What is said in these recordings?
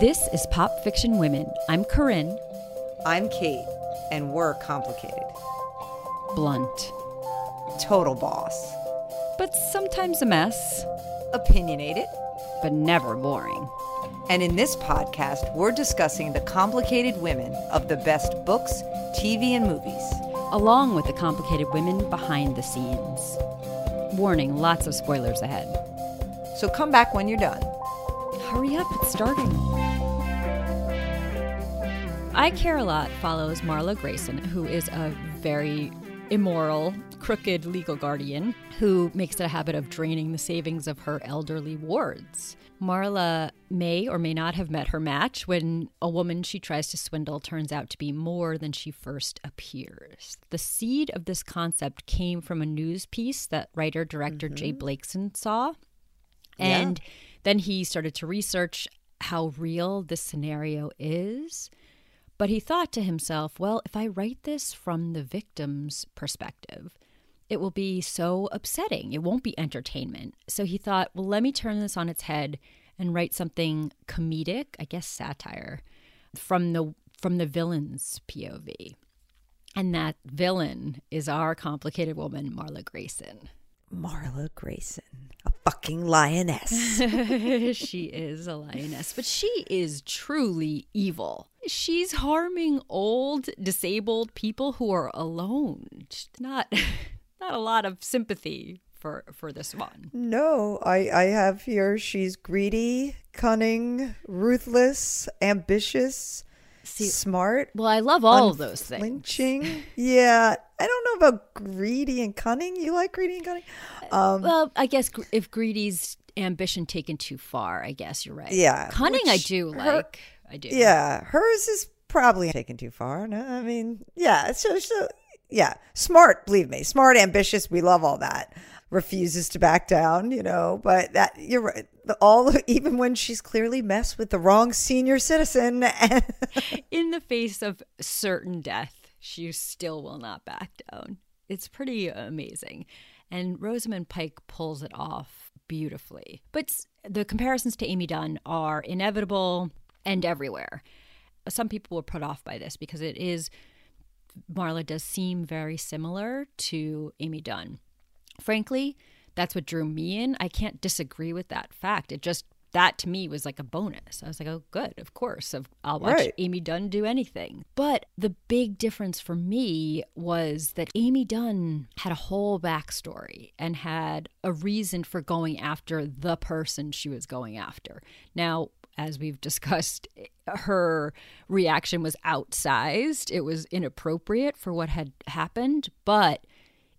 This is Pop Fiction Women. I'm Carinn. I'm Kate, and we're complicated. Blunt. Total boss. But sometimes a mess. Opinionated. But never boring. And in this podcast, we're discussing the complicated women of the best books, TV, and movies. Along with the complicated women behind the scenes. Warning lots of spoilers ahead. So come back when you're done. Hurry up, it's starting. I Care a Lot follows Marla Grayson, who is a very immoral, crooked legal guardian who makes it a habit of draining the savings of her elderly wards. Marla may or may not have met her match when a woman she tries to swindle turns out to be more than she first appears. The seed of this concept came from a news piece that writer director mm-hmm. J Blakeson saw. And yeah. Then he started to research how real this scenario is. But he thought to himself, well, if I write this from the victim's perspective, it will be so upsetting. It won't be entertainment. So he thought, well, let me turn this on its head and write something comedic, I guess satire, from the from the villain's POV. And that villain is our complicated woman, Marla Grayson. Marla Grayson, a fucking lioness. she is a lioness, but she is truly evil. She's harming old, disabled people who are alone. She's not not a lot of sympathy for for this one. No, I I have here she's greedy, cunning, ruthless, ambitious, See, smart. Well, I love all of those things. Lynching. yeah, I don't know about greedy and cunning. You like greedy and cunning? Um, well, I guess if greedy's ambition taken too far, I guess you're right. Yeah, cunning I do her, like. I do. Yeah, hers is probably taken too far. No, I mean, yeah. So, so yeah, smart. Believe me, smart, ambitious. We love all that. Refuses to back down, you know. But that you're right. All even when she's clearly messed with the wrong senior citizen, in the face of certain death, she still will not back down. It's pretty amazing, and Rosamund Pike pulls it off beautifully. But the comparisons to Amy Dunne are inevitable and everywhere. Some people were put off by this because it is Marla does seem very similar to Amy Dunne. Frankly, that's what drew me in. I can't disagree with that fact. It just that to me was like a bonus. I was like, oh, good, of course. I'll watch right. Amy Dunne do anything. But the big difference for me was that Amy Dunne had a whole backstory and had a reason for going after the person she was going after. Now, as we've discussed, her reaction was outsized. It was inappropriate for what had happened, but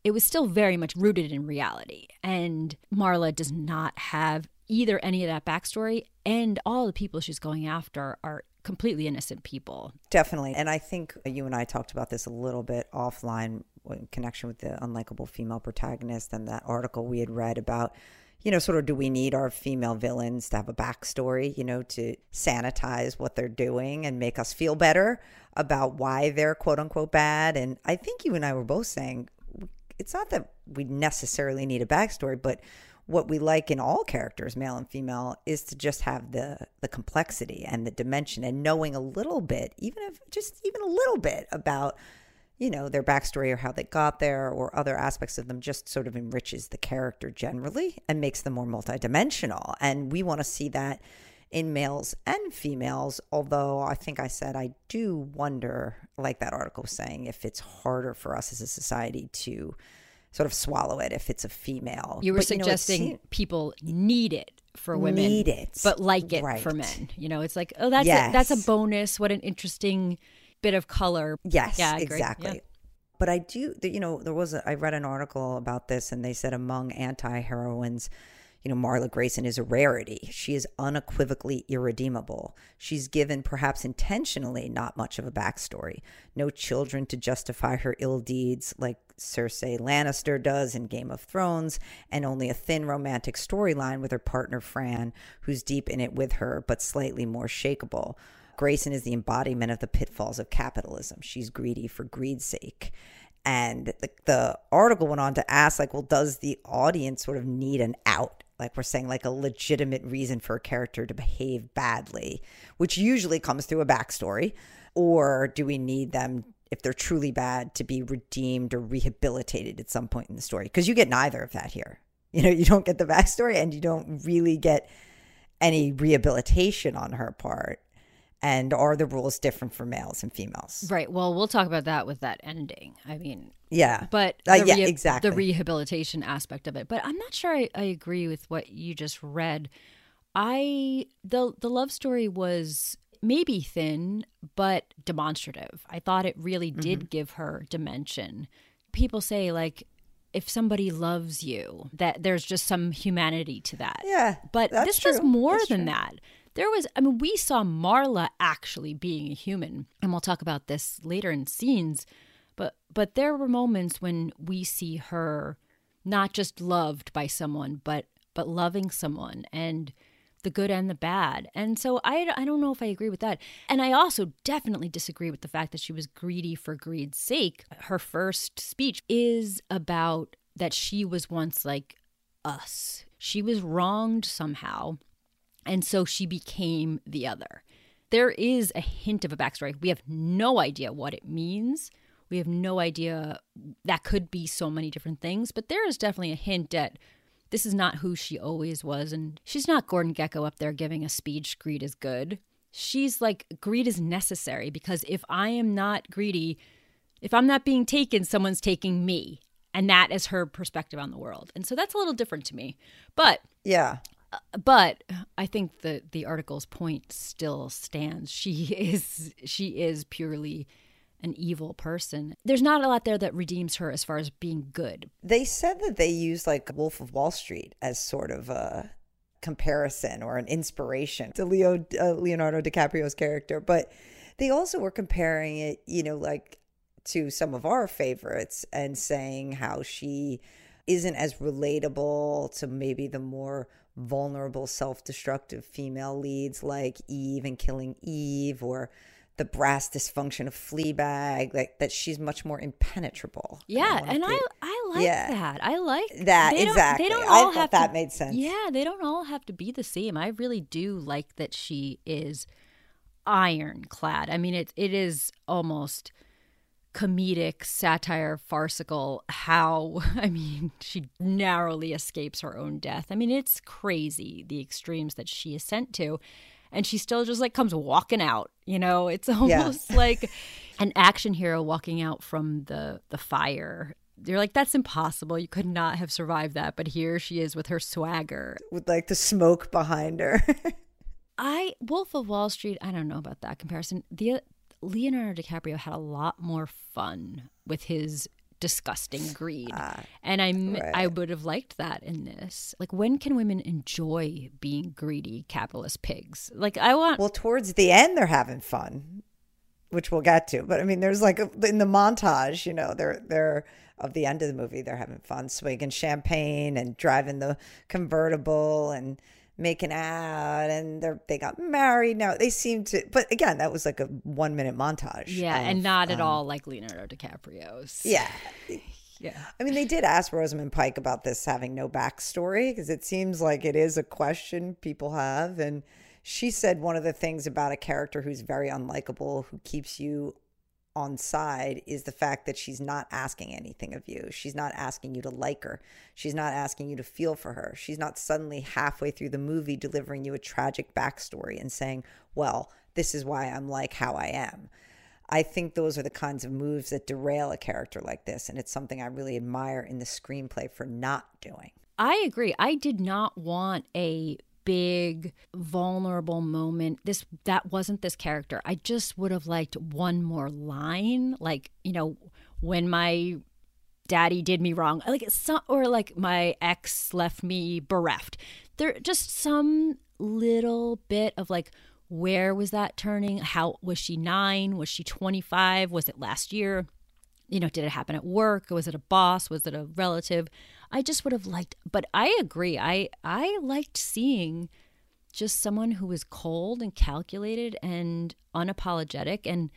it was still very much rooted in reality. And Marla does not have either any of that backstory, and all the people she's going after are completely innocent people. Definitely. And I think you and I talked about this a little bit offline in connection with the unlikable female protagonist and that article we had read about you know, sort of do we need our female villains to have a backstory, you know, to sanitize what they're doing and make us feel better about why they're quote unquote bad? And I think you and I were both saying it's not that we necessarily need a backstory, but what we like in all characters, male and female, is to just have the the complexity and the dimension and knowing a little bit, even if just even a little bit about you know, their backstory or how they got there or other aspects of them just sort of enriches the character generally and makes them more multidimensional. And we want to see that in males and females, although I think I said I do wonder, like that article was saying, if it's harder for us as a society to sort of swallow it if it's a female. You were but, suggesting you know, people need it for women, need it, but like it right. for men. You know, it's like, oh, that's yes. a, that's a bonus. What an interesting bit of color. Yes, yeah, exactly. Yeah. But I do, you know, there was, a, I read an article about this and they said among anti heroines, you know, Marla Grayson is a rarity. She is unequivocally irredeemable. She's given, perhaps intentionally, not much of a backstory. No children to justify her ill deeds like Cersei Lannister does in Game of Thrones, and only a thin romantic storyline with her partner Fran, who's deep in it with her, but slightly more shakable. Grayson is the embodiment of the pitfalls of capitalism. She's greedy for greed's sake. And the, the article went on to ask, like, well, does the audience sort of need an out like we're saying like a legitimate reason for a character to behave badly, which usually comes through a backstory, or do we need them if they're truly bad to be redeemed or rehabilitated at some point in the story? Because you get neither of that here. You know, you don't get the backstory and you don't really get any rehabilitation on her part. And are the rules different for males and females? Right. Well, we'll talk about that with that ending. I mean, Yeah. but Uh, the yeah, reha- exactly. the rehabilitation aspect of it. But I'm not sure I, I agree with what you just read. I the the love story was maybe thin, but demonstrative. I thought it really did Mm-hmm. give her dimension. People say like if somebody loves you, that there's just some humanity to that. Yeah, But this was more That's than true. that. There was, I mean, we saw Marla actually being a human, and we'll talk about this later in scenes. But but there were moments when we see her not just loved by someone, but but loving someone, and the good and the bad. And so I I don't know if I agree with that. And I also definitely disagree with the fact that she was greedy for greed's sake. Her first speech is about that she was once like us. She was wronged somehow, and so she became the other. There is a hint of a backstory. We have no idea what it means. We have no idea. That could be so many different things, but there is definitely a hint at this is not who she always was. And she's not Gordon Gekko up there giving a speech, greed is good. She's like, greed is necessary because if I am not greedy, if I'm not being taken, someone's taking me. And that is her perspective on the world. And so that's a little different to me. But Yeah. Uh, but I think the the article's point still stands. She is she is purely an evil person. There's not a lot there that redeems her as far as being good. They said that they used like Wolf of Wall Street as sort of a comparison or an inspiration to Leo uh, Leonardo DiCaprio's character, but they also were comparing it, you know, like to some of our favorites and saying how she isn't as relatable to maybe the more vulnerable self-destructive female leads like Eve and Killing Eve or the brass dysfunction of Fleabag, like that she's much more impenetrable. Yeah, wanna and I be- I like Yeah. that. I like That, they don't- exactly. They don't I all thought have that to, made sense. Yeah, they don't all have to be the same. I really do like that she is ironclad. I mean, it it is almost comedic, satire, farcical. How I mean, she narrowly escapes her own death. I mean, it's crazy the extremes that she is sent to. And she still just like comes walking out, you know. It's almost like an action hero walking out from the the fire. You're like, that's impossible. You could not have survived that. But here she is with her swagger. with like the smoke behind her. I Wolf of Wall Street. I don't know about that comparison. The Leonardo DiCaprio had a lot more fun with his disgusting greed, ah, and I am I would have liked that in this. Like, when can women enjoy being greedy capitalist pigs? Like, I want. well, towards the end, they're having fun, which we'll get to. But I mean, there's like a, in the montage, you know, they're they're of the end of the movie, they're having fun, swigging champagne and driving the convertible and making out, and they're they got married. Now they seem to, but again, that was like a one minute montage. yeah, of, and not at um, all like Leonardo DiCaprio's. Yeah, yeah. I mean, they did ask Rosamund Pike about this having no backstory because it seems like it is a question people have. And she said one of the things about a character who's very unlikable, who keeps you on side, is the fact that she's not asking anything of you. She's not asking you to like her. She's not asking you to feel for her. She's not suddenly halfway through the movie delivering you a tragic backstory and saying, well, this is why I'm like how I am. I think those are the kinds of moves that derail a character like this. And it's something I really admire in the screenplay for not doing. I agree. I did not want a big vulnerable moment. This that wasn't this character. I just would have liked one more line like, you know, when my daddy did me wrong. Like some or like my ex left me bereft. There just some little bit of like where was that turning? How was she 9? Was she 25? Was it last year? you know, did it happen at work? Was it a boss? Was it a relative? I just would have liked, but I agree. I I liked seeing just someone who was cold and calculated and unapologetic and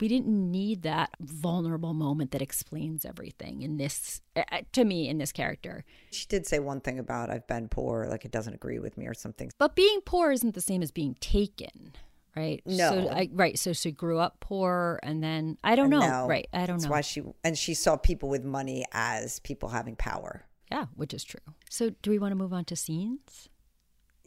we didn't need that vulnerable moment that explains everything in this uh, uh, to me in this character She did say one thing about I've been poor, like it doesn't agree with me or something. but being poor isn't the same as being taken right No. so I, right so she grew up poor and then i don't know No. right i don't That's know why she and she saw people with money as people having power. Yeah which is true so do we want to move on to scenes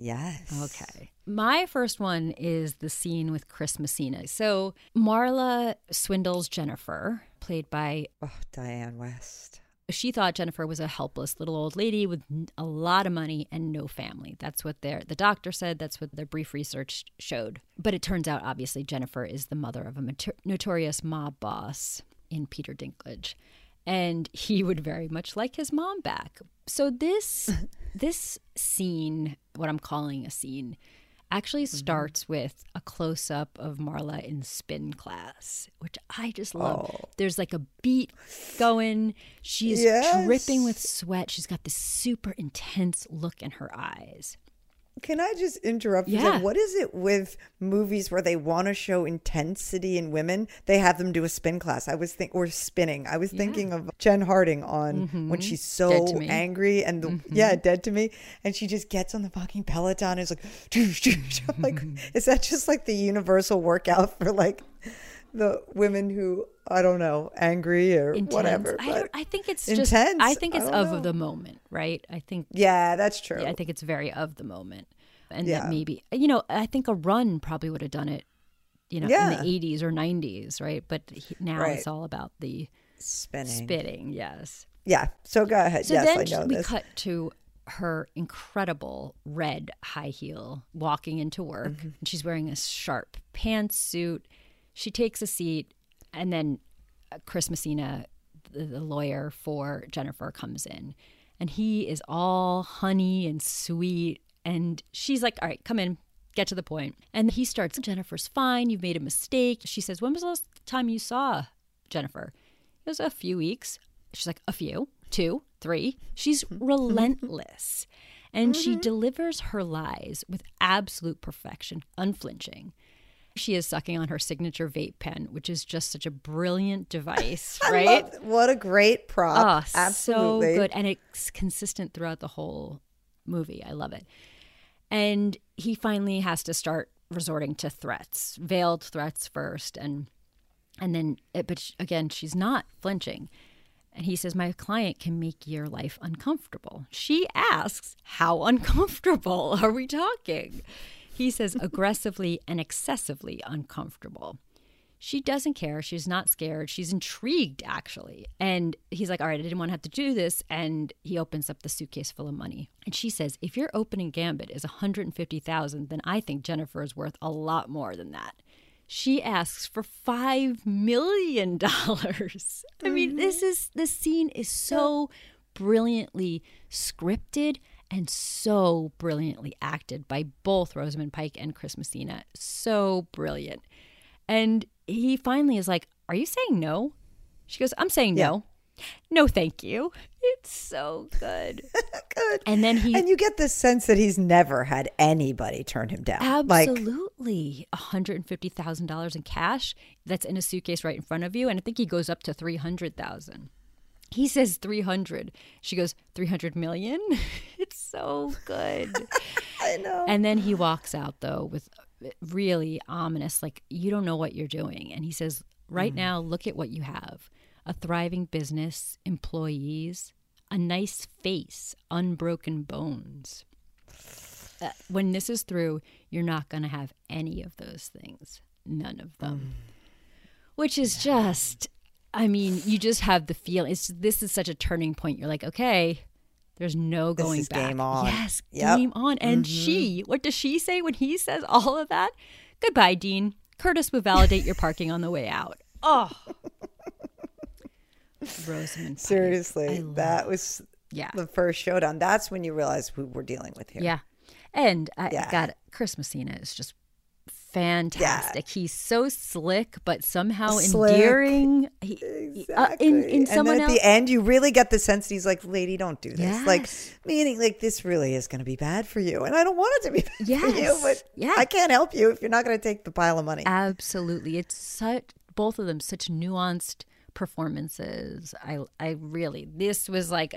Yes. Okay. My first one is the scene with Chris Messina. So Marla swindles Jennifer, played by, Oh, Dianne Wiest. she thought Jennifer was a helpless little old lady with a lot of money and no family. That's what their, the doctor said. That's what their brief research showed. But it turns out, obviously, Jennifer is the mother of a mater- notorious mob boss in Peter Dinklage. And he would very much like his mom back. So this this scene, what I'm calling a scene, actually mm-hmm. starts with a close up of Marla in spin class, which I just love. Oh. There's like a beat going. She is Yes. dripping with sweat. She's got this super intense look in her eyes. Can I just interrupt? Yeah. What is it with movies where they want to show intensity in women? They have them do a spin class. I was think or spinning. I was thinking of Jen Harding on when she's Mm-hmm. So. Mm-hmm. angry and yeah, dead to me, and she just gets on the fucking peloton and is like, I'm like, is that just like the universal workout for like the women who I don't know, angry or Intense. whatever? I, I think it's just. Intense? I think it's don't of know. the moment, right? I think yeah, that's true. Yeah, I think it's very of the moment. And Yeah. that maybe, you know, I think a run probably would have done it, you know, Yeah. in the 80s or 90s, right? But he- now Right. it's all about the Spinning. spitting, yes. Yeah. So go ahead. So yes, then I know we cut to her incredible red high heel walking into work. Mm-hmm. And she's wearing a sharp pantsuit. She takes a seat, and then uh, Chris Messina, the, the lawyer for Jennifer, comes in. And he is all honey and sweet. And she's like, All right, come in, get to the point. And he starts, Jennifer's fine. You've made a mistake. She says, When was the last time you saw Jennifer? It was a few weeks. She's like, a few, two, three. She's relentless. And she delivers her lies with absolute perfection, unflinching. She is sucking on her signature vape pen, which is just such a brilliant device, right? what a great prop. Oh, Absolutely. so good. And it's consistent throughout the whole movie. I love it. And he finally has to start resorting to threats, veiled threats first. And and then, eh, but again, she's not flinching. And he says, My client can make your life uncomfortable. She asks, How uncomfortable are we talking? He says, aggressively and excessively uncomfortable. She doesn't care. She's not scared. She's intrigued, actually. And he's like, All right, I didn't want to have to do this. And he opens up the suitcase full of money. And she says, If your opening gambit is 150000 then I think Jennifer is worth a lot more than that. She asks for $5 million. I mean, this mm-hmm. is, this scene is so brilliantly scripted and so brilliantly acted by both Rosamund Pike and Chris Messina. So brilliant. And he finally is like, Are you saying no? She goes, I'm saying no. No, thank you. It's so good. Good. And then he And you get the sense that he's never had anybody turn him down. Like, absolutely $150,000 in cash that's in a suitcase right in front of you. And I think he goes up to 300,000. He says 300. She goes, 300 million? so good. I know. And then he walks out though with really ominous, like, you don't know what you're doing. And he says, right now, look at what you have a thriving business, employees, a nice face, unbroken bones. Uh, when this is through, you're not going to have any of those things. None of them. Which is just, I mean, you just have the feeling. It's this is such a turning point. You're like, okay, there's no This going is back. game on. Yes, Yep. game on. And mm-hmm. she, what does she say when he says all of that? Goodbye, Dean. Curtis will validate your parking on the way out. Oh, Rosamund. Seriously, that was yeah, the first showdown. That's when you realize who we're dealing with here. yeah. And I Yeah. got Chris Messina is just fantastic. He's so slick, but somehow Slick. endearing. He, Exactly. uh, in in and someone then at else. the end, you really get the sense that he's like, "Lady, don't do this." Like, meaning, like, this really is going to be bad for you, and I don't want it to be bad for you, but Yeah. I can't help you if you're not going to take the pile of money. Absolutely. It's such both of them such nuanced performances. I I really this was like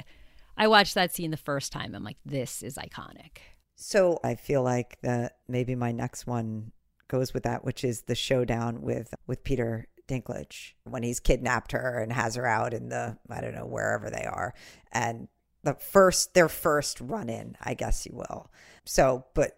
I watched that scene the first time. I'm like, this is iconic. So I feel like that maybe my next one goes with that, which is the showdown with with Peter Dinklage when he's kidnapped her and has her out in the I don't know wherever they are, and the first their first run in, I guess you will. So, but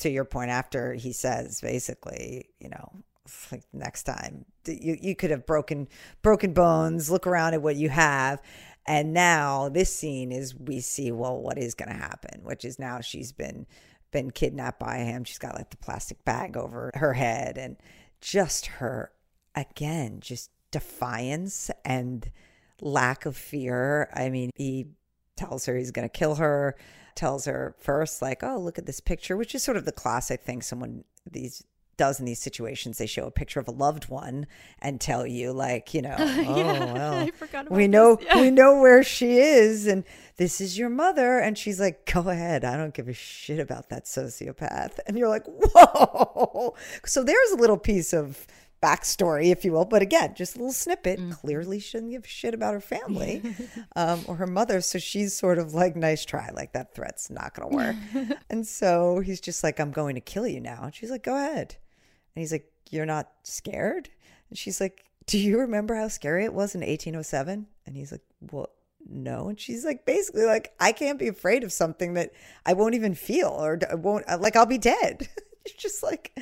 to your point, after he says basically, you know, like next time you you could have broken broken bones. Look around at what you have. And now this scene is we see well what is going to happen, which is now she's been been kidnapped by him. She's got like the plastic bag over her head and just her again just defiance and lack of fear. I mean, he tells her he's going to kill her, tells her first like, "Oh, look at this picture," which is sort of the classic thing someone these does in these situations. They show a picture of a loved one and tell you, like, you know, oh yeah, well, we know. Yeah. we know where she is, and this is your mother. And she's like, go ahead, I don't give a shit about that sociopath. And you're like, whoa. So there's a little piece of backstory, if you will. But again, just a little snippet. Mm-hmm. Clearly, she doesn't give a shit about her family um, or her mother. So she's sort of like, nice try. Like, that threat's not going to work. and so he's just like, I'm going to kill you now. And she's like, go ahead. And he's like, You're not scared? And she's like, Do you remember how scary it was in 1807? And he's like, Well, no. And she's like, basically, like, I can't be afraid of something that I won't even feel or won't, like, I'll be dead. it's just like,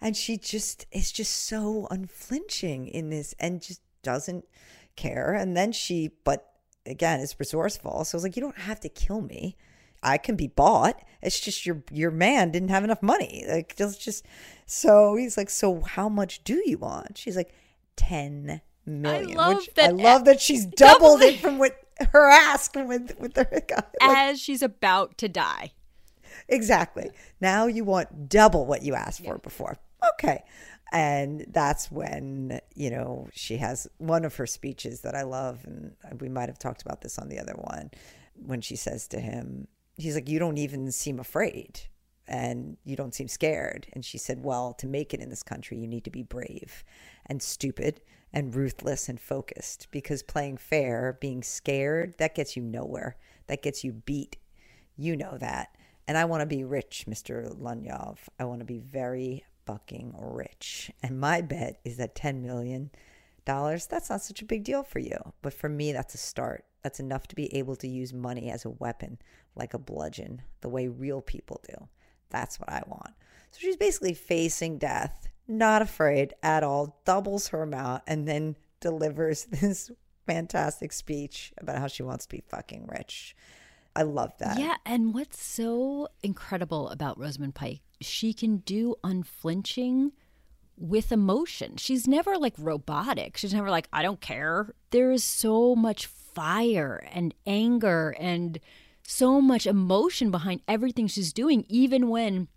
and she just is just so unflinching in this and just doesn't care. And then she, but again, is resourceful. So it's like, You don't have to kill me. I can be bought. It's just your your man didn't have enough money. Like just just so he's like, so how much do you want? She's like, ten million. I love that- I love that she's doubled it from what her ask with with her guy. Like, As she's about to die. Exactly. Now you want double what you asked for before. Okay. And that's when, you know, she has one of her speeches that I love. And we might have talked about this on the other one when she says to him, he's like, You don't even seem afraid and you don't seem scared. And she said, Well, to make it in this country, you need to be brave and stupid and ruthless and focused because playing fair, being scared, that gets you nowhere. That gets you beat. You know that. And I want to be rich, Mr. Lunyov. I want to be very fucking rich. And my bet is that 10 million dollars, that's not such a big deal for you. But for me, that's a start. That's enough to be able to use money as a weapon, like a bludgeon, the way real people do. That's what I want. So she's basically facing death, not afraid at all, doubles her amount, and then delivers this fantastic speech about how she wants to be fucking rich. I love that. Yeah, and what's so incredible about Rosamund Pike, she can do unflinching with emotion. She's never like robotic. She's never like, I don't care. There is so much fire and anger and so much emotion behind everything she's doing, even when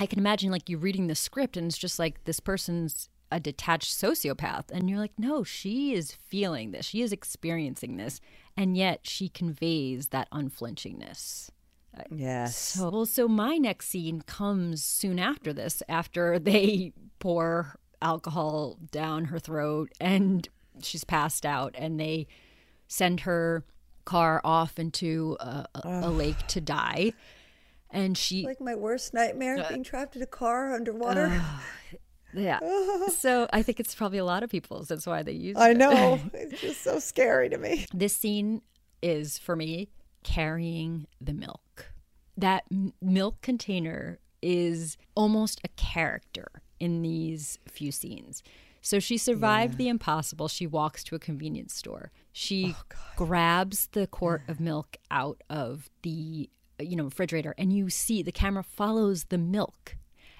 I can imagine like you reading the script and it's just like this person's a detached sociopath. And you're like, no, she is feeling this. She is experiencing this. And yet she conveys that unflinchingness. Uh, yes. So, well, so my next scene comes soon after this, after they pour alcohol down her throat and she's passed out, and they send her car off into a, a, a lake to die. And she, like my worst nightmare uh, being trapped in a car underwater. yeah. So I think it's probably a lot of people's. That's why they use I it. know. it's just so scary to me. This scene is for me carrying the milk. That m- milk container is almost a character in these few scenes. So she survived the impossible. She walks to a convenience store. She oh, grabs the quart of milk out of the you know refrigerator and you see the camera follows the milk.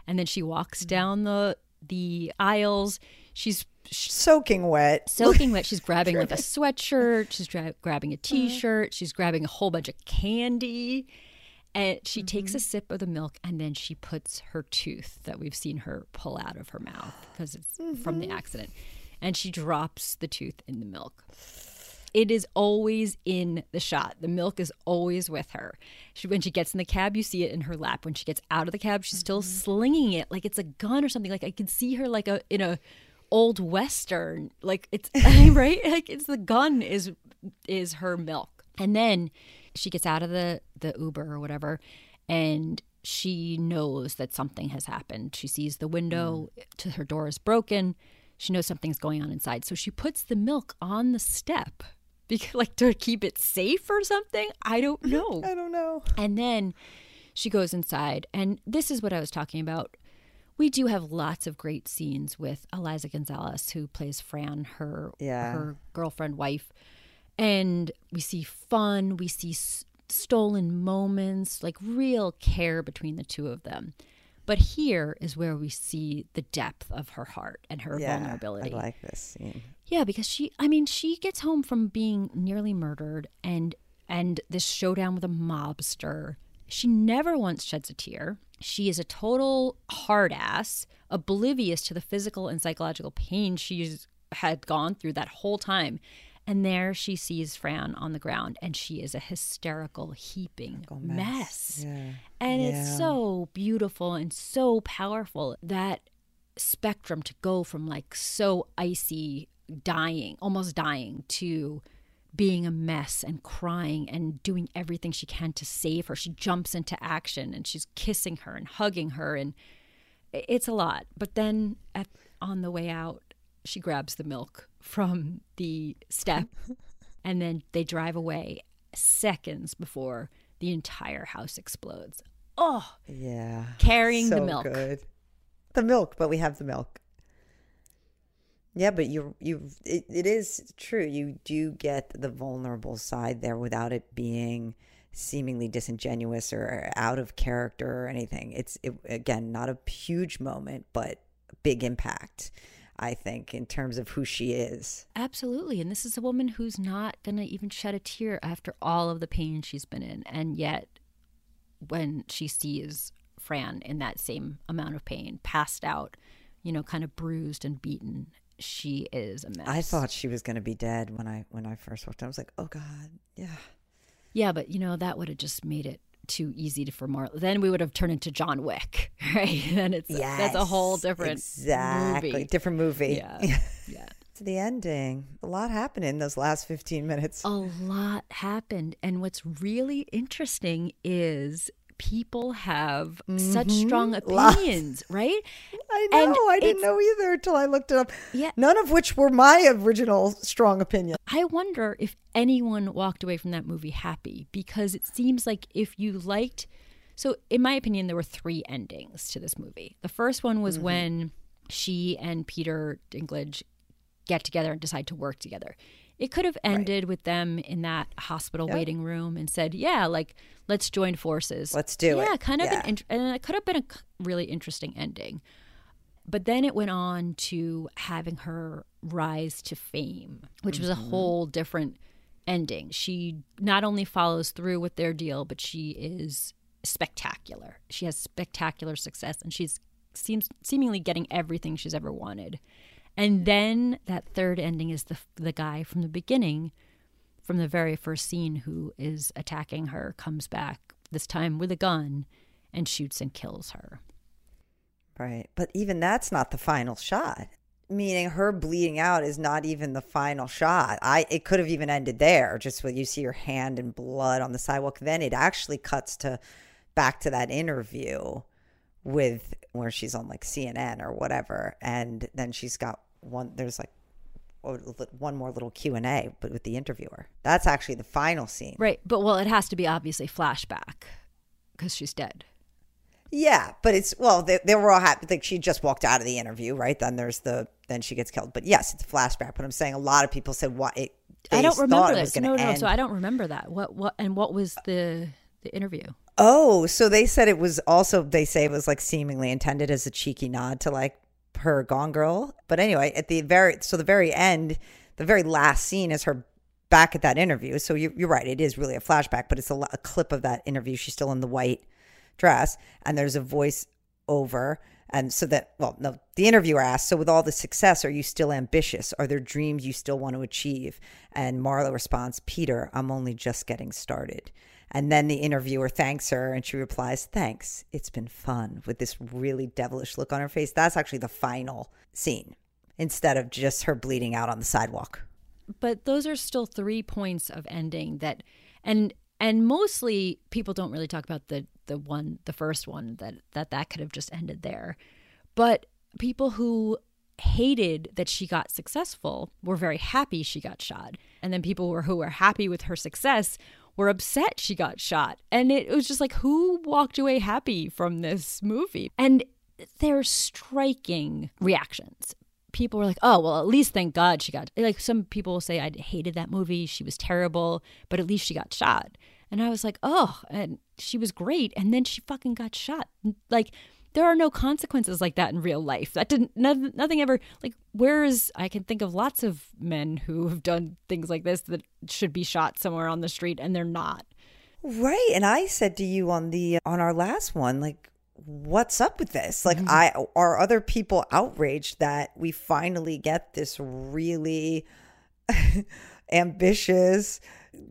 And then she walks mm. down the the aisles. She's Soaking wet. soaking wet. She's grabbing like a sweatshirt. She's dra- grabbing a uh-huh. t-shirt. She's grabbing a whole bunch of candy, and she takes a mm-hmm. sip of the milk, and then she puts her tooth that we've seen her pull out of her mouth because it's from the mm-hmm. accident, and she drops the tooth in the milk. It is always in the shot. The milk is always with her. She, when she gets in the cab, you see it in her lap. When she gets out of the cab, she's still mm-hmm. slinging it like it's a gun or something. Like I can see her like a in a old western. Like it's right, like it's the gun is is her milk, and then she gets out of the the Uber or whatever, and she knows that something has happened. She sees the window mm. to her door is broken. She knows something's going on inside, so she puts the milk on the step because like to keep it safe or something. I don't know. I don't know. And then she goes inside, and this is what I was talking about. We do have lots of great scenes with Eliza Gonzalez, who plays Fran, her Yeah. her girlfriend, wife, and we see fun, we see s- stolen moments, like real care between the two of them. But here is where we see the depth of her heart and her Yeah, vulnerability. I like this scene. Yeah, because she I mean, she gets home from being nearly murdered and and this showdown with a mobster. She never once sheds a tear. She is a total hard ass, oblivious to the physical and psychological pain she's had gone through that whole time. And there she sees Fran on the ground and she is a hysterical, heaping mess. Yeah. And Yeah. it's so beautiful and so powerful that spectrum to go from like so icy, dying, almost dying, to being a mess and crying and doing everything she can to save her. She jumps into action and she's kissing her and hugging her. And it's a lot. But then at, on the way out, she grabs the milk from the step and then they drive away seconds before the entire house explodes. Oh, Yeah. carrying the milk. Good. The milk, but we have the milk. Yeah, but you you it, it is true. You do get the vulnerable side there without it being seemingly disingenuous or out of character or anything. It's it, again not a huge moment, but big impact. I think in terms of who she is. Absolutely. And this is a woman who's not going to even shed a tear after all of the pain she's been in. And yet, when she sees Fran in that same amount of pain, passed out, you know, kind of bruised and beaten, she is a mess. I thought she was going to be dead when I when I first walked. in. I was like, oh god, yeah. Yeah, but, you know, that would have just made it too easy to, for more. Then we would have turned into John Wick, right? Then it's that's a whole different exactly movie. different movie. Yeah. Yeah. to the ending. A lot happened in those last 15 minutes. a lot happened. And what's really interesting is people have such strong Mm-hmm. Lots. opinions, right? I and know. I didn't know either until I looked it up. Yeah. None of which were my original strong opinion. I wonder if anyone walked away from that movie happy because it seems like if you liked. So, in my opinion, there were three endings to this movie. The first one was when she and Peter Dinklage get together and decide to work together. It could have ended with them in that hospital waiting room and said, "Yeah, like let's join forces. Let's do it." Yeah, kind of Yeah. an and it could have been a really interesting ending. But then it went on to having her rise to fame, which was a mm-hmm. whole different ending. She not only follows through with their deal, but she is spectacular. She has spectacular success and she's seems seemingly getting everything she's ever wanted. And then that third ending is the the guy from the beginning from the very first scene who is attacking her comes back this time with a gun and shoots and kills her. Right. But even that's not the final shot. Meaning her bleeding out is not even the final shot. I it could have even ended there, just when you see her hand and blood on the sidewalk. Then it actually cuts to back to that interview with where she's on like CNN or whatever, and then she's got one. There's like oh, one more little Q and A, but with the interviewer. That's actually the final scene. Right, but well, it has to be obviously flashback because she's dead. Yeah, but it's well, they, they were all happy. Like she just walked out of the interview, right? Then there's the then she gets killed. But yes, it's a flashback. But I'm saying a lot of people said what it. I don't remember this. No, no, end. so I don't remember that. What what and what was the the interview? Oh, so they said it was also they say it was like seemingly intended as a cheeky nod to like her Gone Girl. But anyway, at the very so the very end, the very last scene is her back at that interview. So you, you're right, it is really a flashback, but it's a, a clip of that interview. She's still in the white dress, and there's a voice over. And so that, well, no, the interviewer asks, So, with all the success, are you still ambitious? Are there dreams you still want to achieve? And Marla responds, Peter, I'm only just getting started. And then the interviewer thanks her and she replies, Thanks. It's been fun with this really devilish look on her face. That's actually the final scene. instead of just her bleeding out on the sidewalk. But those are still three points of ending that, and and mostly people don't really talk about the the one the first one that that that could have just ended there, but people who hated that she got successful were very happy she got shot, and then people who were, who were happy with her success were upset she got shot, and it was just like who walked away happy from this movie, and they're striking reactions people were like, "Oh, well, at least thank God she got." Like some people will say, "I hated that movie. She was terrible, but at least she got shot." And I was like, "Oh, and she was great, and then she fucking got shot." Like there are no consequences like that in real life. That didn't nothing, nothing ever like. where is I can think of lots of men who have done things like this that should be shot somewhere on the street, and they're not. Right, and I said to you on the on our last one, like what's up with this? Like, mm-hmm. I are other people outraged that we finally get this really ambitious,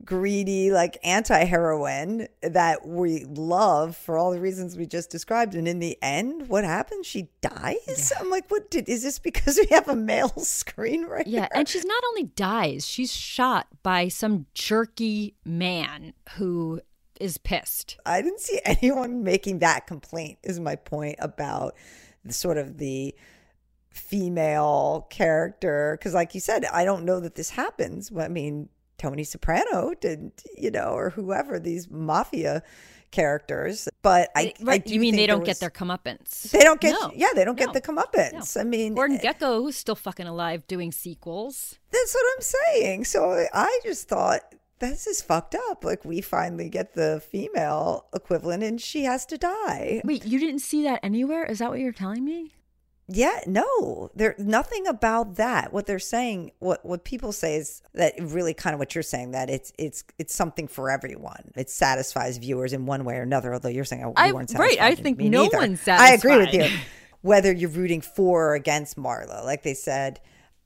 greedy, like anti heroine that we love for all the reasons we just described. And in the end, what happens? She dies. Yeah. I'm like, what did is this because we have a male screenwriter? Yeah, and she's not only dies, she's shot by some jerky man who is pissed. I didn't see anyone making that complaint, is my point about the sort of the female character. Because, like you said, I don't know that this happens. I mean, Tony Soprano didn't, you know, or whoever, these mafia characters. But I, right. I you mean they don't was, get their comeuppance? They don't get, no. yeah, they don't no. get the comeuppance. No. I mean, Gordon eh, Gekko, who's still fucking alive doing sequels. That's what I'm saying. So I just thought this is fucked up. Like we finally get the female equivalent and she has to die. Wait, you didn't see that anywhere? Is that what you're telling me? Yeah, no. There nothing about that. What they're saying, what what people say is that really kind of what you're saying that it's it's it's something for everyone. It satisfies viewers in one way or another. Although you're saying oh, you weren't satisfied. Right, I think no neither. one's satisfied. I agree with you. Whether you're rooting for or against Marla, like they said,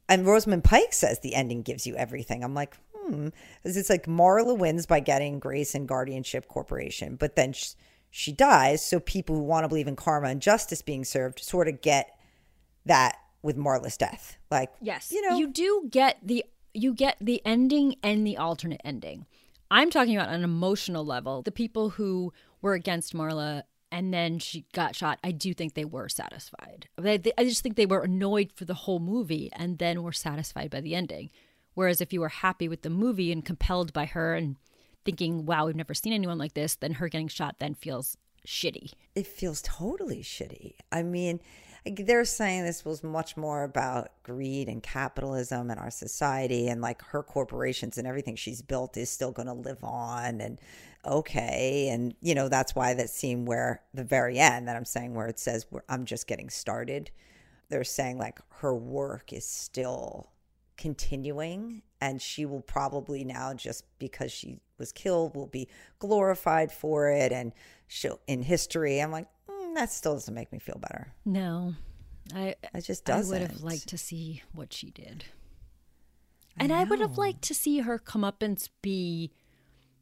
and Rosamund Pike says the ending gives you everything. I'm like, hmm, because it's like Marla wins by getting Grayson Guardianship Corporation, but then she, she dies. So people who want to believe in karma and justice being served sort of get that with Marla's death. Like, yes, you know, you do get the you get the ending and the alternate ending. I'm talking about an emotional level. The people who were against Marla and then she got shot, I do think they were satisfied. I just think they were annoyed for the whole movie and then were satisfied by the ending. Whereas if you were happy with the movie and compelled by her and thinking, wow, we've never seen anyone like this, then her getting shot then feels shitty. It feels totally shitty. I mean, they're saying this was much more about greed and capitalism and our society and like her corporations and everything she's built is still going to live on and okay. And you know that's why that scene where the very end that i'm saying where it says i'm just getting started they're saying like her work is still continuing and she will probably now just because she was killed will be glorified for it and she'll in history. I'm like that still doesn't make me feel better. No. I it just doesn't i would have liked to see what she did. And I, I would have liked to see her come up and be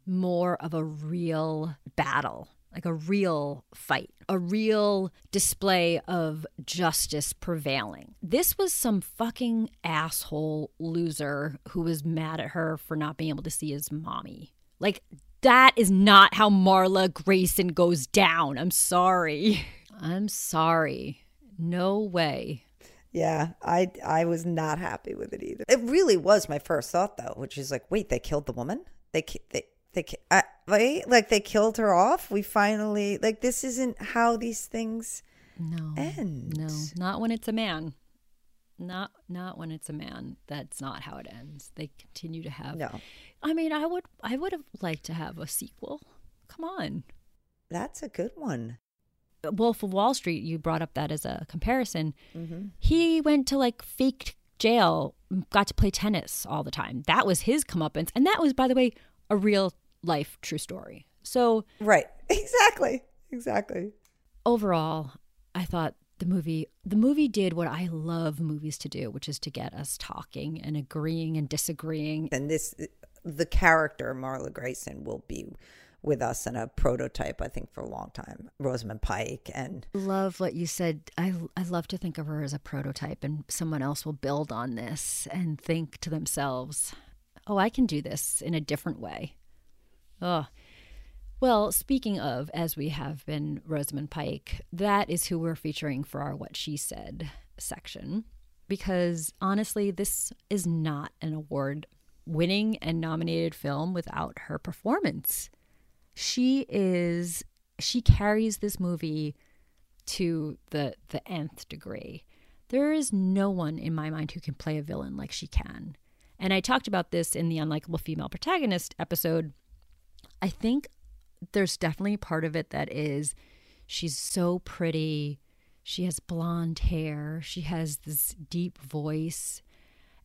more of a real battle like a real fight, a real display of justice prevailing. This was some fucking asshole loser who was mad at her for not being able to see his mommy. Like, that is not how Marla Grayson goes down. I'm sorry. I'm sorry. No way. Yeah, I I was not happy with it either. It really was my first thought though, which is like, wait, they killed the woman? They they they uh, right like they killed her off we finally like this isn't how these things no end no not when it's a man not not when it's a man that's not how it ends they continue to have no i mean i would i would have liked to have a sequel come on that's a good one wolf of wall street you brought up that as a comparison mm-hmm. he went to like faked jail got to play tennis all the time that was his comeuppance and that was by the way a real life true story. So Right. Exactly. Exactly. Overall, I thought the movie the movie did what I love movies to do, which is to get us talking and agreeing and disagreeing. And this the character Marla Grayson will be with us and a prototype, I think, for a long time. Rosamund Pike and love what you said. I I love to think of her as a prototype, and someone else will build on this and think to themselves, "Oh, I can do this in a different way." Oh. Well, speaking of, as we have been Rosamund Pike, that is who we're featuring for our What She Said section. Because honestly, this is not an award winning and nominated film without her performance. She is, she carries this movie to the, the nth degree. There is no one in my mind who can play a villain like she can. And I talked about this in the Unlikable Female Protagonist episode. I think there's definitely part of it that is she's so pretty. She has blonde hair. She has this deep voice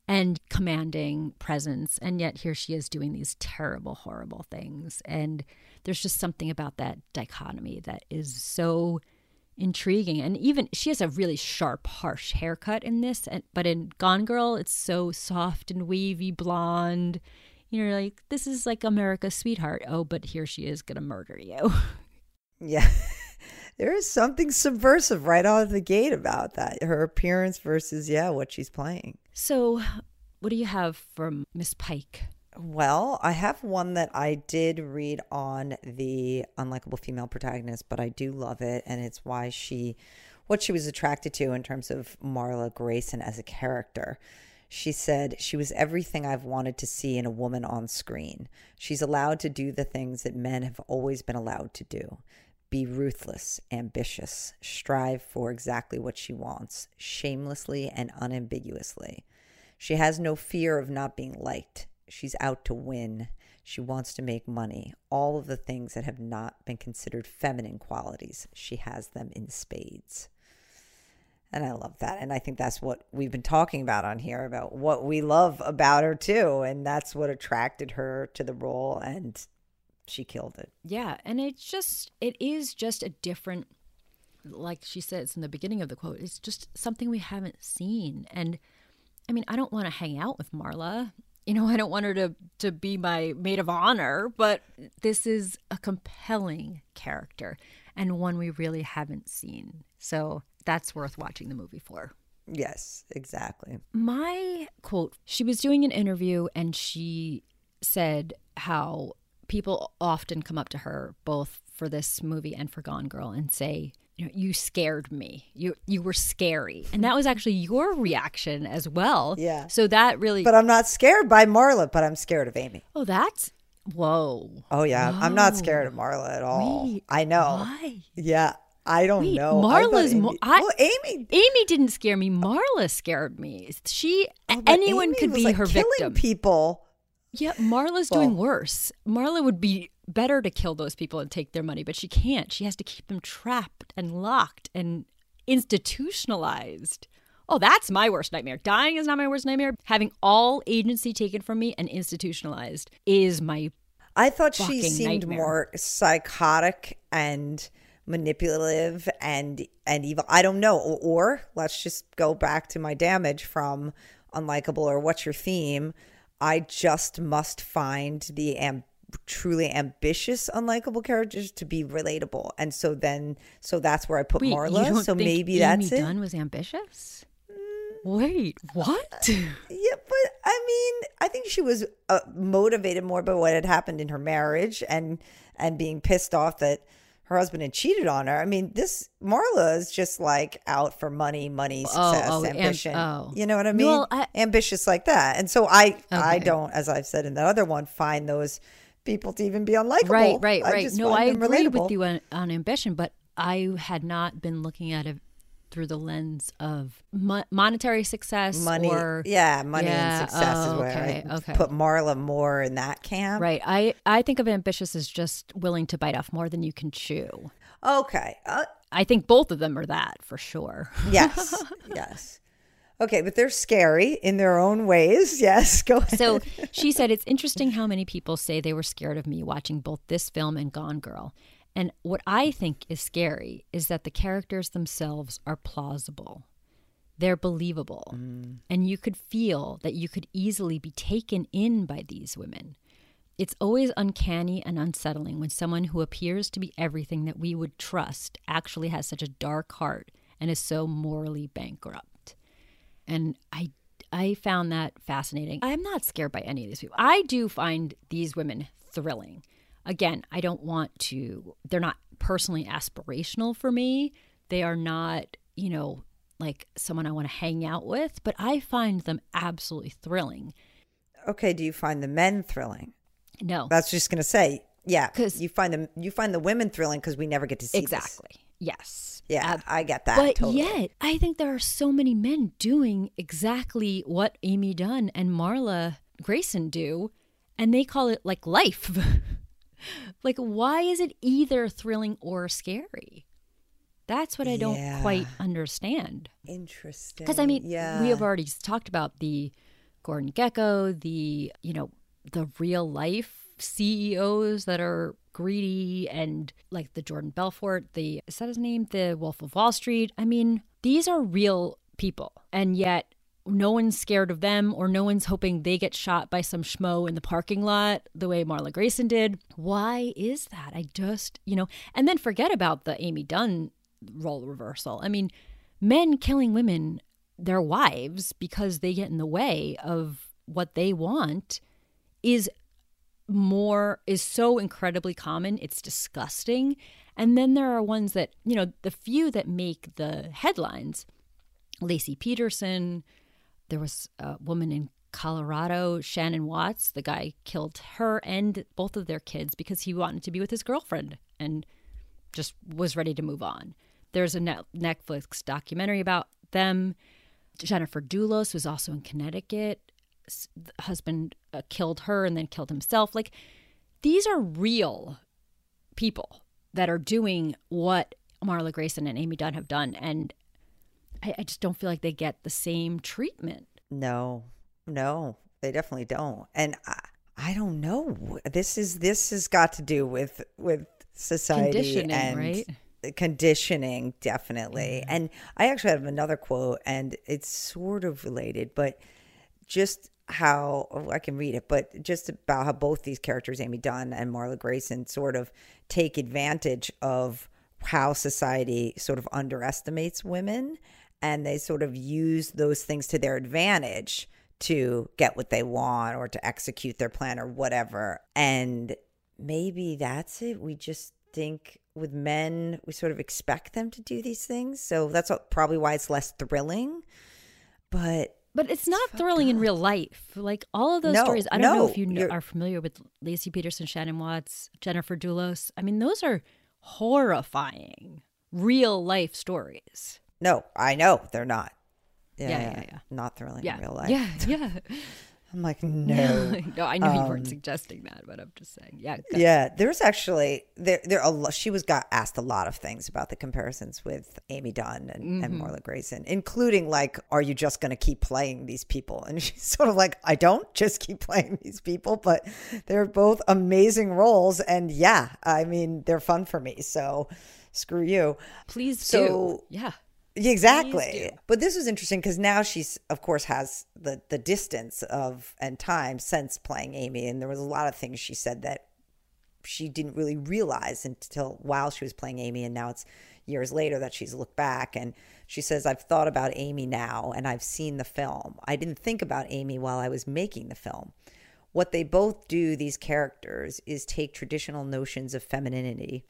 and commanding presence. And yet here she is doing these terrible, horrible things. And there's just something about that dichotomy that is so intriguing. And even she has a really sharp, harsh haircut in this. And, but in Gone Girl, it's so soft and wavy blonde you're like, this is like America's sweetheart. Oh, but here she is going to murder you. Yeah. there is something subversive right out of the gate about that. Her appearance versus, yeah, what she's playing. So, what do you have from Miss Pike? Well, I have one that I did read on the unlikable female protagonist, but I do love it. And it's why she, what she was attracted to in terms of Marla Grayson as a character. She said, She was everything I've wanted to see in a woman on screen. She's allowed to do the things that men have always been allowed to do be ruthless, ambitious, strive for exactly what she wants, shamelessly and unambiguously. She has no fear of not being liked. She's out to win. She wants to make money. All of the things that have not been considered feminine qualities, she has them in spades. And I love that. And I think that's what we've been talking about on here about what we love about her too. And that's what attracted her to the role and she killed it. Yeah, and it's just it is just a different like she says in the beginning of the quote, it's just something we haven't seen. And I mean, I don't want to hang out with Marla. You know, I don't want her to to be my maid of honor, but this is a compelling character and one we really haven't seen. So that's worth watching the movie for. Yes, exactly. My quote she was doing an interview and she said how people often come up to her, both for this movie and for Gone Girl, and say, you know, you scared me. You you were scary. And that was actually your reaction as well. Yeah. So that really But I'm not scared by Marla, but I'm scared of Amy. Oh, that's whoa. Oh yeah. Whoa. I'm not scared of Marla at all. Wait, I know. Why? Yeah. I don't Wait, know. Marla's Amy, mo- I, well, Amy. Amy didn't scare me. Marla scared me. She oh, anyone Amy could be like, her killing victim. People. Yeah, Marla's well, doing worse. Marla would be better to kill those people and take their money, but she can't. She has to keep them trapped and locked and institutionalized. Oh, that's my worst nightmare. Dying is not my worst nightmare. Having all agency taken from me and institutionalized is my I thought she seemed nightmare. more psychotic and manipulative and and evil. I don't know. Or, or, let's just go back to my damage from unlikable or what's your theme. I just must find the am- truly ambitious unlikable characters to be relatable, and so then so that's where I put Wait, Marla. So maybe Amy that's it. Dunne was ambitious. Wait, what? Yeah, but I mean, I think she was uh, motivated more by what had happened in her marriage and and being pissed off that her husband had cheated on her. I mean, this Marla is just like out for money, money, oh, success, oh, am- ambition. oh. You know what I mean? Well, I- Ambitious like that. And so I, I don't, as I've said in the other one, find those people to even be unlikable. Right, right, I right. just No, I agree relatable. with you on, on ambition, but I had not been looking at it through the lens of mo- monetary success Money, or yeah, money Yeah, and success oh, is where okay, I okay. put Marla more in that camp. right. I I think of ambitious as just willing to bite off more than you can chew. Okay. Uh, I think both of them are that for sure. Yes. yes. Okay, but they're scary in their own ways. Yes. Go ahead. So she said, It's interesting how many people say they were scared of me watching both this film and Gone Girl. And what I think is scary is that the characters themselves are plausible. They're believable. Mm. And you could feel that you could easily be taken in by these women. It's always uncanny and unsettling when someone who appears to be everything that we would trust actually has such a dark heart and is so morally bankrupt. And I I found that fascinating. I'm not scared by any of these people. I do find these women thrilling. Again, I don't want to they're not personally aspirational for me. They are not, you know, like someone I want to hang out with, but I find them absolutely thrilling. Okay, do you find the men thrilling? No. That's just going to say, yeah, 'Cause- you find them you find the women thrilling because we never get to see this. Exactly. Yes. Yeah, I get that. But totally. yet, I think there are so many men doing exactly what Amy Dunne and Marla Grayson do, and they call it like life. like, why is it either thrilling or scary? That's what I don't Yeah. quite understand. interesting. Because I mean, yeah, we have already talked about the Gordon Gekko, the you know, the real life CEOs that are greedy, and like the Jordan Belfort, the is that his name, the Wolf of Wall Street. I mean, these are real people, and yet no one's scared of them, or no one's hoping they get shot by some schmo in the parking lot the way Marla Grayson did. Why is that? I just you know, and then forget about the Amy Dunne role reversal. I mean, men killing women, their wives, because they get in the way of what they want is more is so incredibly common it's disgusting and then there are ones that you know the few that make the headlines laci peterson there was a woman in colorado shanann watts the guy killed her and both of their kids because he wanted to be with his girlfriend and just was ready to move on. There's a netflix documentary about them. Jennifer dulos was also in connecticut. The husband uh, killed her and then killed himself. Like these are real people that are doing what Marla Grayson and Amy Dunne have done, and I, I just don't feel like they get the same treatment. No, no, they definitely don't. And I, I don't know. This is this has got to do with with society Conditioning, and right? conditioning, definitely. Mm-hmm. And I actually have another quote, and it's sort of related, but just how oh, I can read it, but just about how both these characters, Amy Dunne and Marla Grayson, sort of take advantage of how society sort of underestimates women and they sort of use those things to their advantage to get what they want or to execute their plan or whatever. And maybe that's it. We just think with men, we sort of expect them to do these things. So that's what, probably why it's less thrilling. But But it's not thrilling in real life. Like all of those No, stories, I don't know if you kn- are familiar with Laci Peterson, Shanann Watts, Jennifer Dulos. I mean, those are horrifying real life stories. No, I know they're not. Yeah, yeah, yeah. Not thrilling Yeah, in real life. yeah, yeah. I'm like, no. no, I know you weren't um, suggesting that, but I'm just saying. Yeah, Yeah, there's actually there there a lo- she was got asked a lot of things about the comparisons with Amy Dunne and, and mm-hmm. Marla Grayson, including like, are you just going to keep playing these people? And she's sort of like, I don't just keep playing these people, but they're both amazing roles, and yeah, I mean they're fun for me. So screw you. Please do. So- Yeah. Yeah, Exactly. But this was interesting because now she's, of course, has the the distance of and time since playing Amy, and there was a lot of things she said that she didn't really realize until while she was playing Amy, and now it's years later that she's looked back and she says, "I've thought about Amy now, and I've seen the film. I didn't think about Amy while I was making the film." What they both do, these characters, is take traditional notions of femininity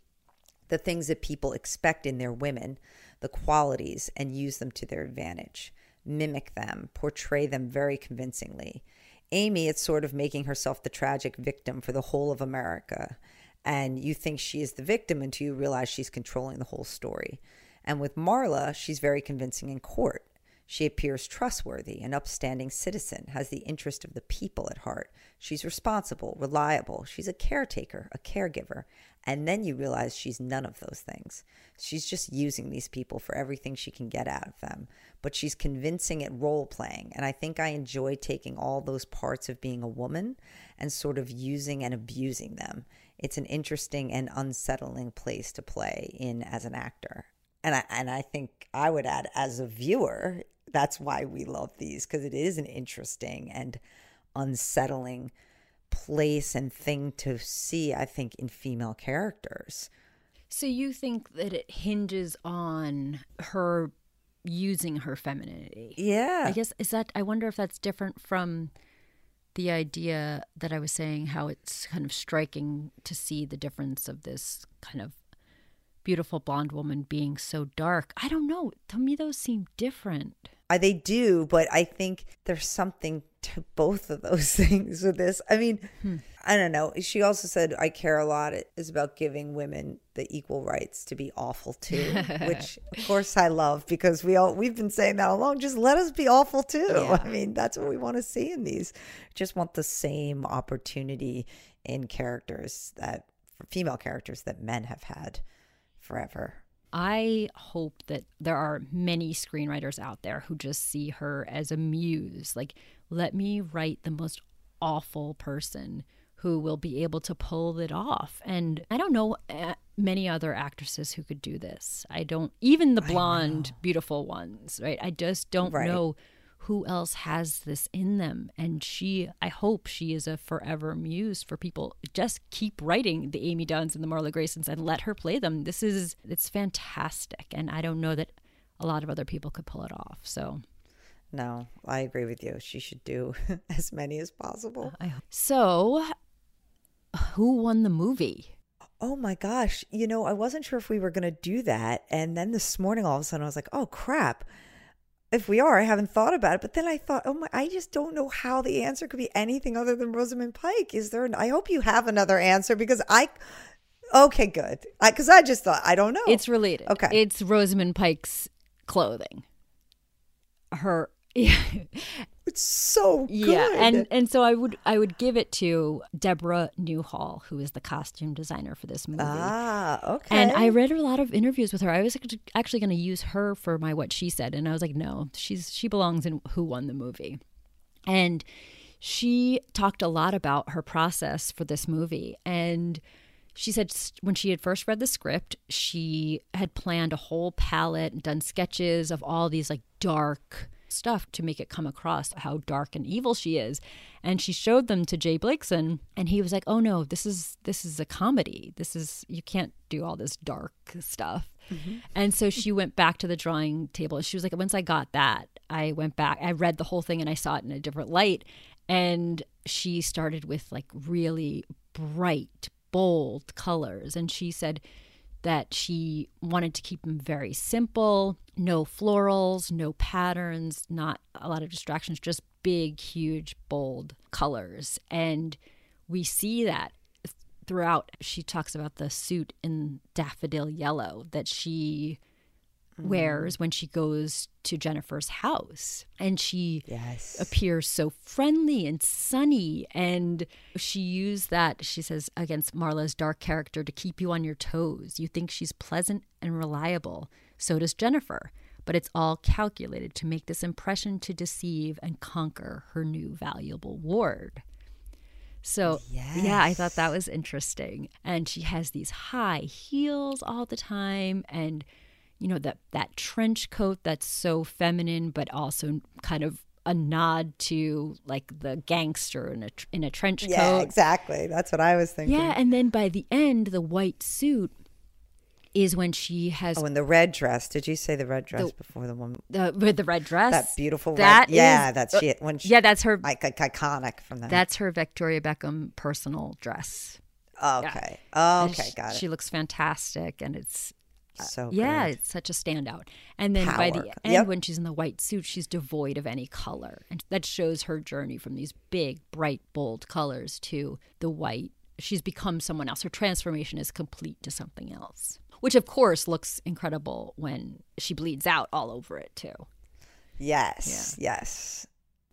the things that people expect in their women, the qualities, and use them to their advantage. Mimic them, portray them very convincingly. Amy, it's sort of making herself the tragic victim for the whole of America. And you think she is the victim until you realize she's controlling the whole story. And with Marla, she's very convincing in court. She appears trustworthy, an upstanding citizen, has the interest of the people at heart. She's responsible, reliable. She's a caretaker, a caregiver. And then you realize she's none of those things. She's just using these people for everything she can get out of them. But she's convincing at role playing. And I think I enjoy taking all those parts of being a woman and sort of using and abusing them. It's an interesting and unsettling place to play in as an actor. And I and I think I would add as a viewer, that's why we love these because it is an interesting and unsettling place and thing to see, I think, in female characters. So you think that it hinges on her using her femininity? Yeah. I guess is that I wonder if that's different from the idea that I was saying how it's kind of striking to see the difference of this kind of beautiful blonde woman being so dark. I don't know. To me those seem different. I, they do, but I think there's something to both of those things with this. I mean, hmm. I don't know. She also said, I care a lot. It is about giving women the equal rights to be awful too, which of course I love because we all, we've been saying that all along. Just let us be awful too. Yeah. I mean, that's what we want to see in these. Just want the same opportunity in characters that, female characters that men have had forever. I hope that there are many screenwriters out there who just see her as a muse. Like, let me write the most awful person who will be able to pull it off. And I don't know uh, many other actresses who could do this. I don't, even the blonde, beautiful ones, right? I just don't right. know who else has this in them? And she i hope she is a forever muse for people. Just keep writing the amy dunnes and the marla graysons and let her play them. This is it's fantastic. And i don't know that a lot of other people could pull it off. So no i agree with you. She should do as many as possible. So who won the movie? Oh my gosh. You know, I wasn't sure if we were going to do that. And then this morning, all of a sudden, I was like, oh crap if we are, I haven't thought about it. But then I thought, oh my, I just don't know how the answer could be anything other than Rosamund Pike. Is there? An, I hope you have another answer because I. Okay, good. Because I, I, just thought I don't know. It's related. Okay, it's Rosamund Pike's clothing. Her yeah. It's so good. Yeah, and and so I would I would give it to Deborah Newhall, who is the costume designer for this movie. Ah, okay. And I read a lot of interviews with her. I was actually going to use her for my what she said, and I was like, no, she's she belongs in Who Won the Movie, and she talked a lot about her process for this movie and she said when she had first read the script, she had planned a whole palette and done sketches of all these like dark stuff to make it come across how dark and evil she is. And she showed them to J Blakeson and he was like, "Oh no, this is this is a comedy. This is you can't do all this dark stuff." Mm-hmm. And so she went back to the drawing table. She was like, "Once I got that, I went back. I read the whole thing and I saw it in a different light." And she started with like really bright, bold colors and she said that she wanted to keep them very simple no florals, no patterns, not a lot of distractions, just big, huge, bold colors. And we see that throughout. She talks about the suit in daffodil yellow that she mm. wears when she goes to Jennifer's house. And she yes. appears so friendly and sunny. And she used that, she says, against Marla's dark character to keep you on your toes. You think she's pleasant and reliable. So does Jennifer. But it's all calculated to make this impression to deceive and conquer her new valuable ward. So, yes. yeah, I thought that was interesting. And she has these high heels all the time and you know that that trench coat that's so feminine but also kind of a nod to like the gangster in a in a trench coat. Yeah, exactly. That's what I was thinking. Yeah, and then by the end the white suit is when she has. Oh, and the red dress. Did you say the red dress the, before the woman? The, with the red dress. That beautiful. That red, is, yeah, that's she. When she, yeah, that's her. Like, like iconic from that. That's her Victoria Beckham personal dress. Okay. Yeah. Okay. She, got it. She looks fantastic, and it's so yeah, good. it's such a standout. And then Power. by the end, yep. when she's in the white suit, she's devoid of any color, and that shows her journey from these big, bright, bold colors to the white. She's become someone else. Her transformation is complete to something else which of course looks incredible when she bleeds out all over it too. Yes, yeah. yes.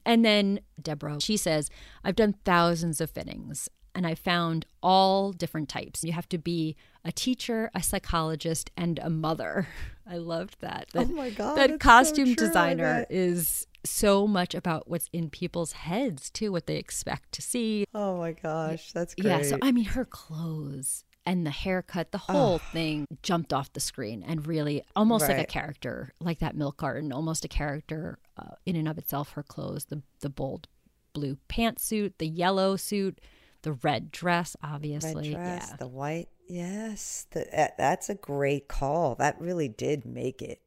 And then Deborah, she says, I've done thousands of fittings and I found all different types. You have to be a teacher, a psychologist, and a mother. I loved that. that oh my God. That costume so designer is so much about what's in people's heads too, what they expect to see. Oh my gosh, that's great. Yeah, so I mean her clothes and the haircut, the whole oh. thing jumped off the screen and really almost right. like a character, like that milk carton, almost a character uh, in and of itself. Her clothes, the the bold blue pantsuit, the yellow suit, The red dress, obviously. Red dress, yeah. the white. Yes, the, that, that's a great call. That really did make it.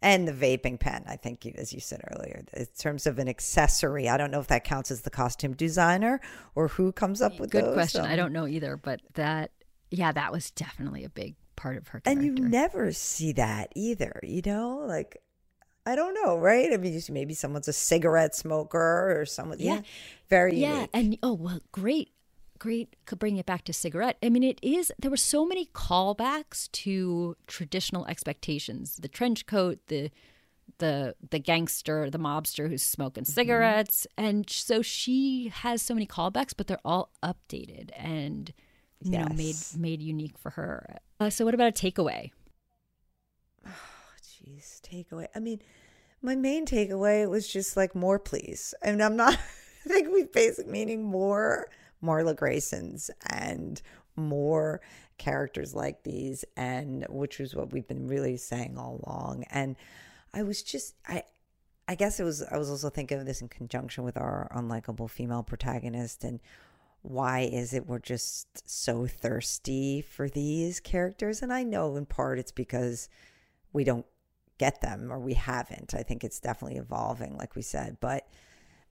And the vaping pen, I think, as you said earlier, in terms of an accessory, I don't know if that counts as the costume designer or who comes up with Good those. question. Um, I don't know either, but that, yeah, that was definitely a big part of her character. and you never see that either, you know? Like, I don't know, right? I mean, maybe someone's a cigarette smoker or someone, yeah, Yeah. very yeah, unique. and oh well, great, great. Could bring it back to cigarette. I mean, it is. There were so many callbacks to traditional expectations: the trench coat, the the the gangster, the mobster who's smoking Mm-hmm. cigarettes, and so she has so many callbacks, but they're all updated and you know made made unique for her. Uh, so, what about a takeaway? oh Jeez, takeaway. I mean, my main takeaway was just like more, please. I mean, I'm not. I think we basic meaning more Marla Graysons and more characters like these, and which is what we've been really saying all along. And I was just, I, I guess it was. I was also thinking of this in conjunction with our unlikable female protagonist and. Why is it we're just so thirsty for these characters? And I know in part it's because we don't get them or we haven't. I think it's definitely evolving, like we said. But,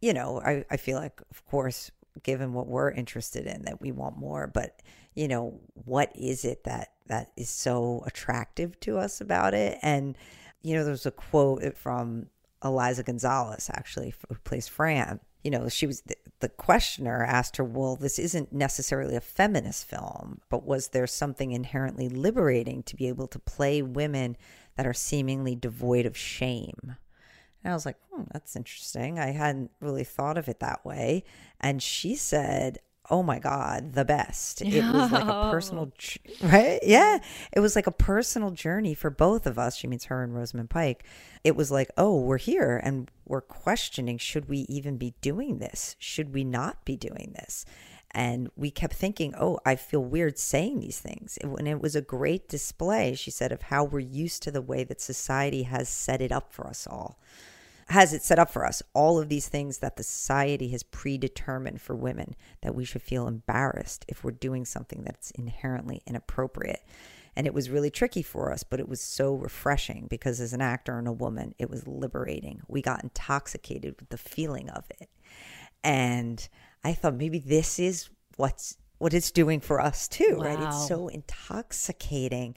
you know, I, I feel like, of course, given what we're interested in, that we want more. But, you know, what is it that that is so attractive to us about it? And, you know, there's a quote from Eliza Gonzalez, actually, who plays Fran. You know, she was the, the questioner asked her, Well, this isn't necessarily a feminist film, but was there something inherently liberating to be able to play women that are seemingly devoid of shame? And I was like, hmm, that's interesting. I hadn't really thought of it that way. And she said, oh my God, the best. It was like a personal, right? Yeah. It was like a personal journey for both of us. She means her and Rosamund Pike. It was like, oh, we're here and we're questioning should we even be doing this? Should we not be doing this? And we kept thinking, oh, I feel weird saying these things. And it was a great display, she said, of how we're used to the way that society has set it up for us all has it set up for us all of these things that the society has predetermined for women that we should feel embarrassed if we're doing something that's inherently inappropriate. And it was really tricky for us but it was so refreshing because as an actor and a woman it was liberating. We got intoxicated with the feeling of it. And i thought maybe this is what's what it's doing for us too right? It's so intoxicating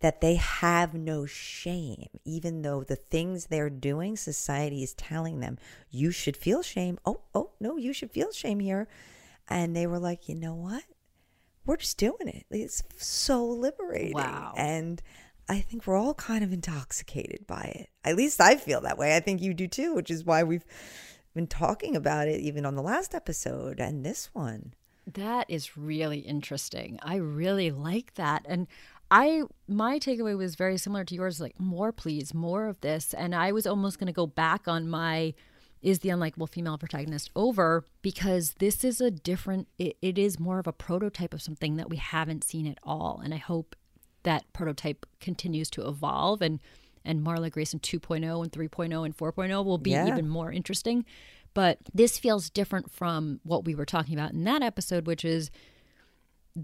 that they have no shame, even though the things they're doing, society is telling them, you should feel shame. Oh, oh, no, you should feel shame here. And they were like, you know what? We're just doing it. It's so liberating. Wow. And I think we're all kind of intoxicated by it. At least I feel that way. I think you do too, which is why we've been talking about it even on the last episode and this one. That is really interesting. I really like that. And I my takeaway was very similar to yours like more please, more of this. And I was almost going to go back on my is the unlikable female protagonist over because this is a different it, it is more of a prototype of something that we haven't seen at all and i hope that prototype continues to evolve and and marla grayson 2.0 and 3.0 and 4.0 will be Yeah. even more interesting but this feels different from what we were talking about in that episode which is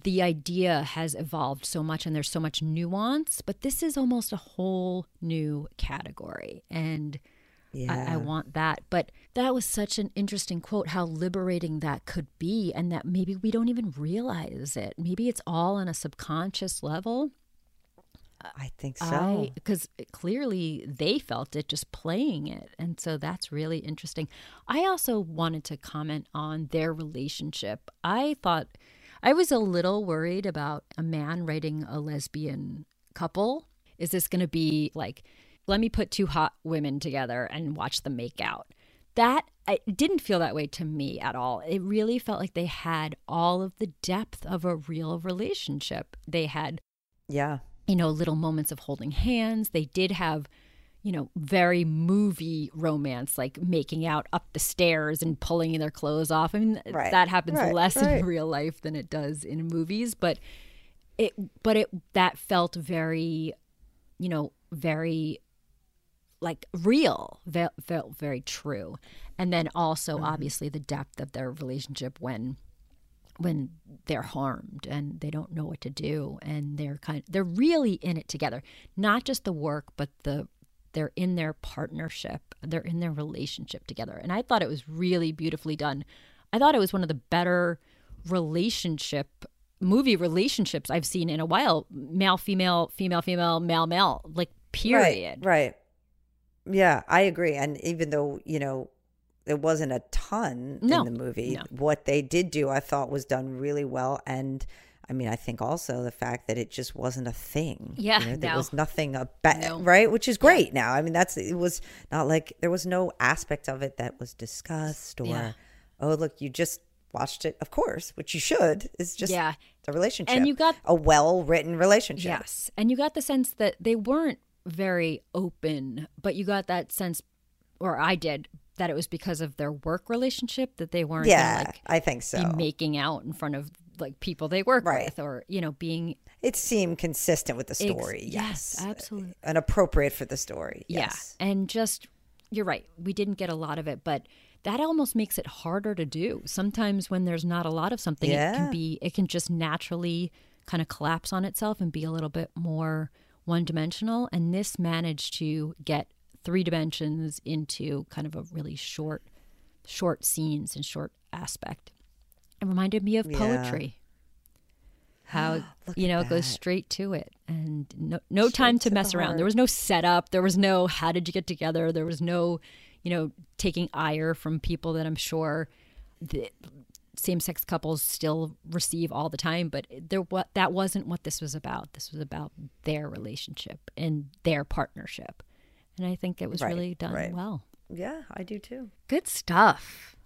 the idea has evolved so much and there's so much nuance but this is almost a whole new category and I, I want that. But that was such an interesting quote, how liberating that could be, and that maybe we don't even realize it. Maybe it's all on a subconscious level. I think so. Because clearly they felt it just playing it. And so that's really interesting. I also wanted to comment on their relationship. I thought I was a little worried about a man writing a lesbian couple. Is this going to be like, let me put two hot women together and watch them make out? That it didn't feel that way to me at all. It really felt like they had all of the depth of a real relationship. They had yeah. you know, little moments of holding hands. They did have, you know, very movie romance, like making out up the stairs and pulling their clothes off. I mean, Right, that happens right, less right. in real life than it does in movies, but it, but it, that felt very, you know, very like real, ve- felt very true. And then also, Mm-hmm. obviously, the depth of their relationship when when they're harmed and they don't know what to do and they're kind of, they're really in it together not just the work but the they're in their partnership they're in their relationship together and i thought it was really beautifully done i thought it was one of the better relationship movie relationships i've seen in a while male female female female male male like period Right. right. Yeah, I agree. And even though, you know, there wasn't a ton No, in the movie, no. what they did do, I thought was done really well. And I mean, I think also the fact that it just wasn't a thing. Yeah, You know, there no. was nothing about, No. right? Which is great now. I mean, that's, it was not like, there was no aspect of it that was discussed or, Yeah. oh, look, you just watched it, of course, which you should. It's just Yeah. a relationship. And you got- a well written relationship. Yes. And you got the sense that they weren't very open, but you got that sense, or I did, that it was because of their work relationship that they weren't Yeah, like I think so. be making out in front of like people they work Right. with or, you know, being It seemed consistent with the ex- story. yes, yes. absolutely. And appropriate for the story. Yes. Yeah. And just, you're right. We didn't get a lot of it, but that almost makes it harder to do. Sometimes when there's not a lot of something, it can be, it can just naturally kind of collapse on itself and be a little bit more one dimensional. And this managed to get three dimensions into kind of a really short, short scenes and short aspect. It reminded me of Yeah. poetry. How you know it goes straight to it, and no no time to to the mess around. There was no setup. There was no how did you get together. There was no, you know, taking ire from people that I'm sure the same-sex couples still receive all the time. But there, what that wasn't what this was about. This was about their relationship and their partnership, and I think it was Right, really done right. well. Yeah, I do too. Good stuff.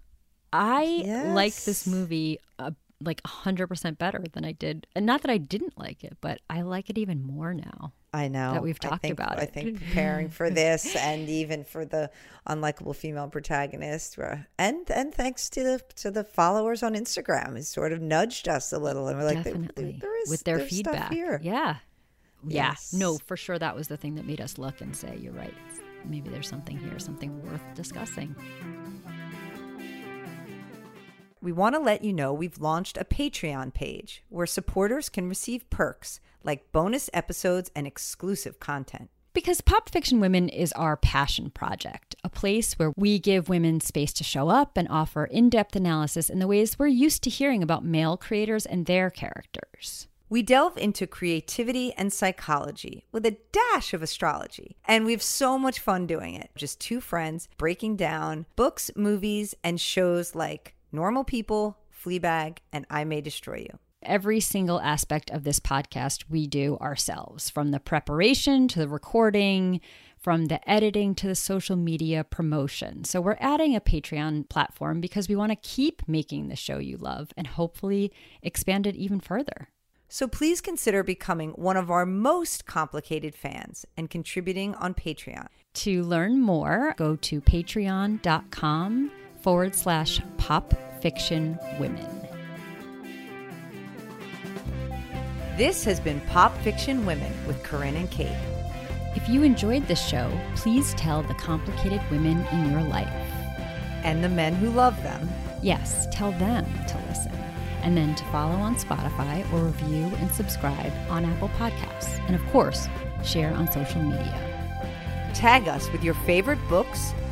I like this movie uh, like 100% better than I did. And not that I didn't like it, but I like it even more now. I know That we've talked think- about it. I think preparing for this and even for the unlikable female protagonist, uh, and and thanks to the to the followers on Instagram, has sort of nudged us a little, and we're like, there- there- Definitely. there is With their feedback. here. Yeah. Yeah. No, for sure that was the thing that made us look and say, you're right. Maybe there's something here, something worth discussing. We want to let you know we've launched a Patreon page where supporters can receive perks like bonus episodes and exclusive content. Because Pop Fiction Women is our passion project, a place where we give women space to show up and offer in depth analysis in the ways we're used to hearing about male creators and their characters. We delve into creativity and psychology with a dash of astrology, and we have so much fun doing it. Just two friends breaking down books, movies, and shows like Normal People, Fleabag, and I May Destroy You. Every single aspect of this podcast we do ourselves, from the preparation to the recording, from the editing to the social media promotion. So, we're adding a Patreon platform because we want to keep making the show you love and hopefully expand it even further. So please consider becoming one of our most complicated fans and contributing on Patreon. To learn more, go to patreon.com forward slash pop fiction women. This has been Pop Fiction Women with Carinn and Kate. If you enjoyed this show, please tell the complicated women in your life. And the men who love them. Yes, tell them to listen. And then to follow on Spotify or review and subscribe on Apple Podcasts. And of course, share on social media. Tag us with your favorite books,